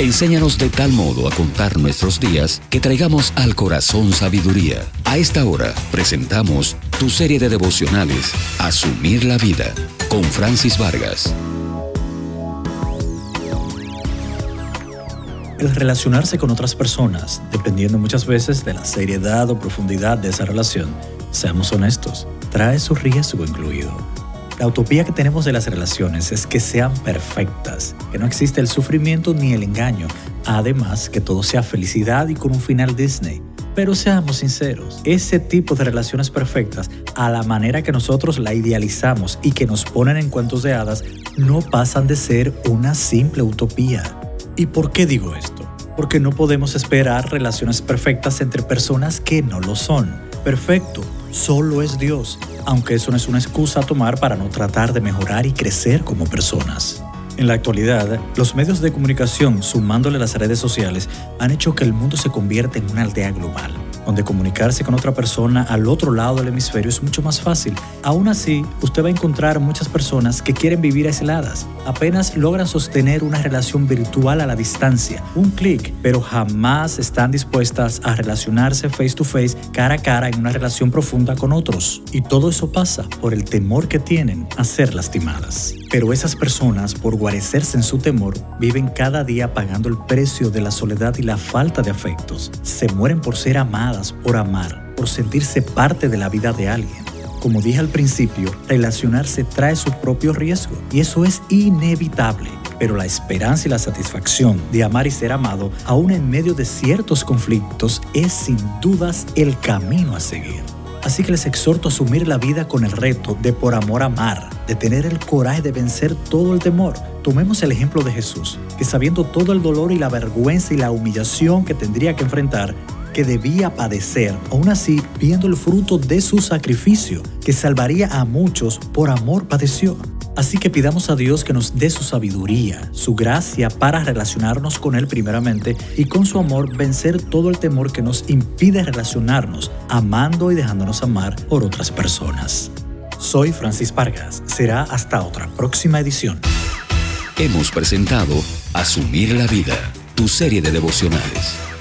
Enséñanos de tal modo a contar nuestros días que traigamos al corazón sabiduría. A esta hora presentamos tu serie de devocionales, Asumir la Vida, con Francis Vargas. El relacionarse con otras personas, dependiendo muchas veces de la seriedad o profundidad de esa relación, seamos honestos, trae su riesgo incluido. La utopía que tenemos de las relaciones es que sean perfectas, que no existe el sufrimiento ni el engaño, además que todo sea felicidad y con un final Disney. Pero seamos sinceros, ese tipo de relaciones perfectas, a la manera que nosotros la idealizamos y que nos ponen en cuentos de hadas, no pasan de ser una simple utopía. ¿Y por qué digo esto? Porque no podemos esperar relaciones perfectas entre personas que no lo son. Perfecto, solo es Dios aunque eso no es una excusa a tomar para no tratar de mejorar y crecer como personas. En la actualidad, los medios de comunicación, sumándole las redes sociales, han hecho que el mundo se convierta en una aldea global donde comunicarse con otra persona al otro lado del hemisferio es mucho más fácil. Aún así, usted va a encontrar muchas personas que quieren vivir aisladas. Apenas logran sostener una relación virtual a la distancia, un clic, pero jamás están dispuestas a relacionarse face to face, cara a cara, en una relación profunda con otros. Y todo eso pasa por el temor que tienen a ser lastimadas. Pero esas personas, por guarecerse en su temor, viven cada día pagando el precio de la soledad y la falta de afectos. Se mueren por ser amadas, por amar, por sentirse parte de la vida de alguien. Como dije al principio, relacionarse trae su propio riesgo y eso es inevitable. Pero la esperanza y la satisfacción de amar y ser amado, aún en medio de ciertos conflictos, es sin dudas el camino a seguir. Así que les exhorto a asumir la vida con el reto de por amor amar, de tener el coraje de vencer todo el temor. Tomemos el ejemplo de Jesús, que sabiendo todo el dolor y la vergüenza y la humillación que tendría que enfrentar, que debía padecer, aún así viendo el fruto de su sacrificio, que salvaría a muchos, por amor padeció. Así que pidamos a Dios que nos dé su sabiduría, su gracia para relacionarnos con Él primeramente y con su amor vencer todo el temor que nos impide relacionarnos, amando y dejándonos amar por otras personas. Soy Francis Vargas. Será hasta otra próxima edición. Hemos presentado Asumir la Vida, tu serie de devocionales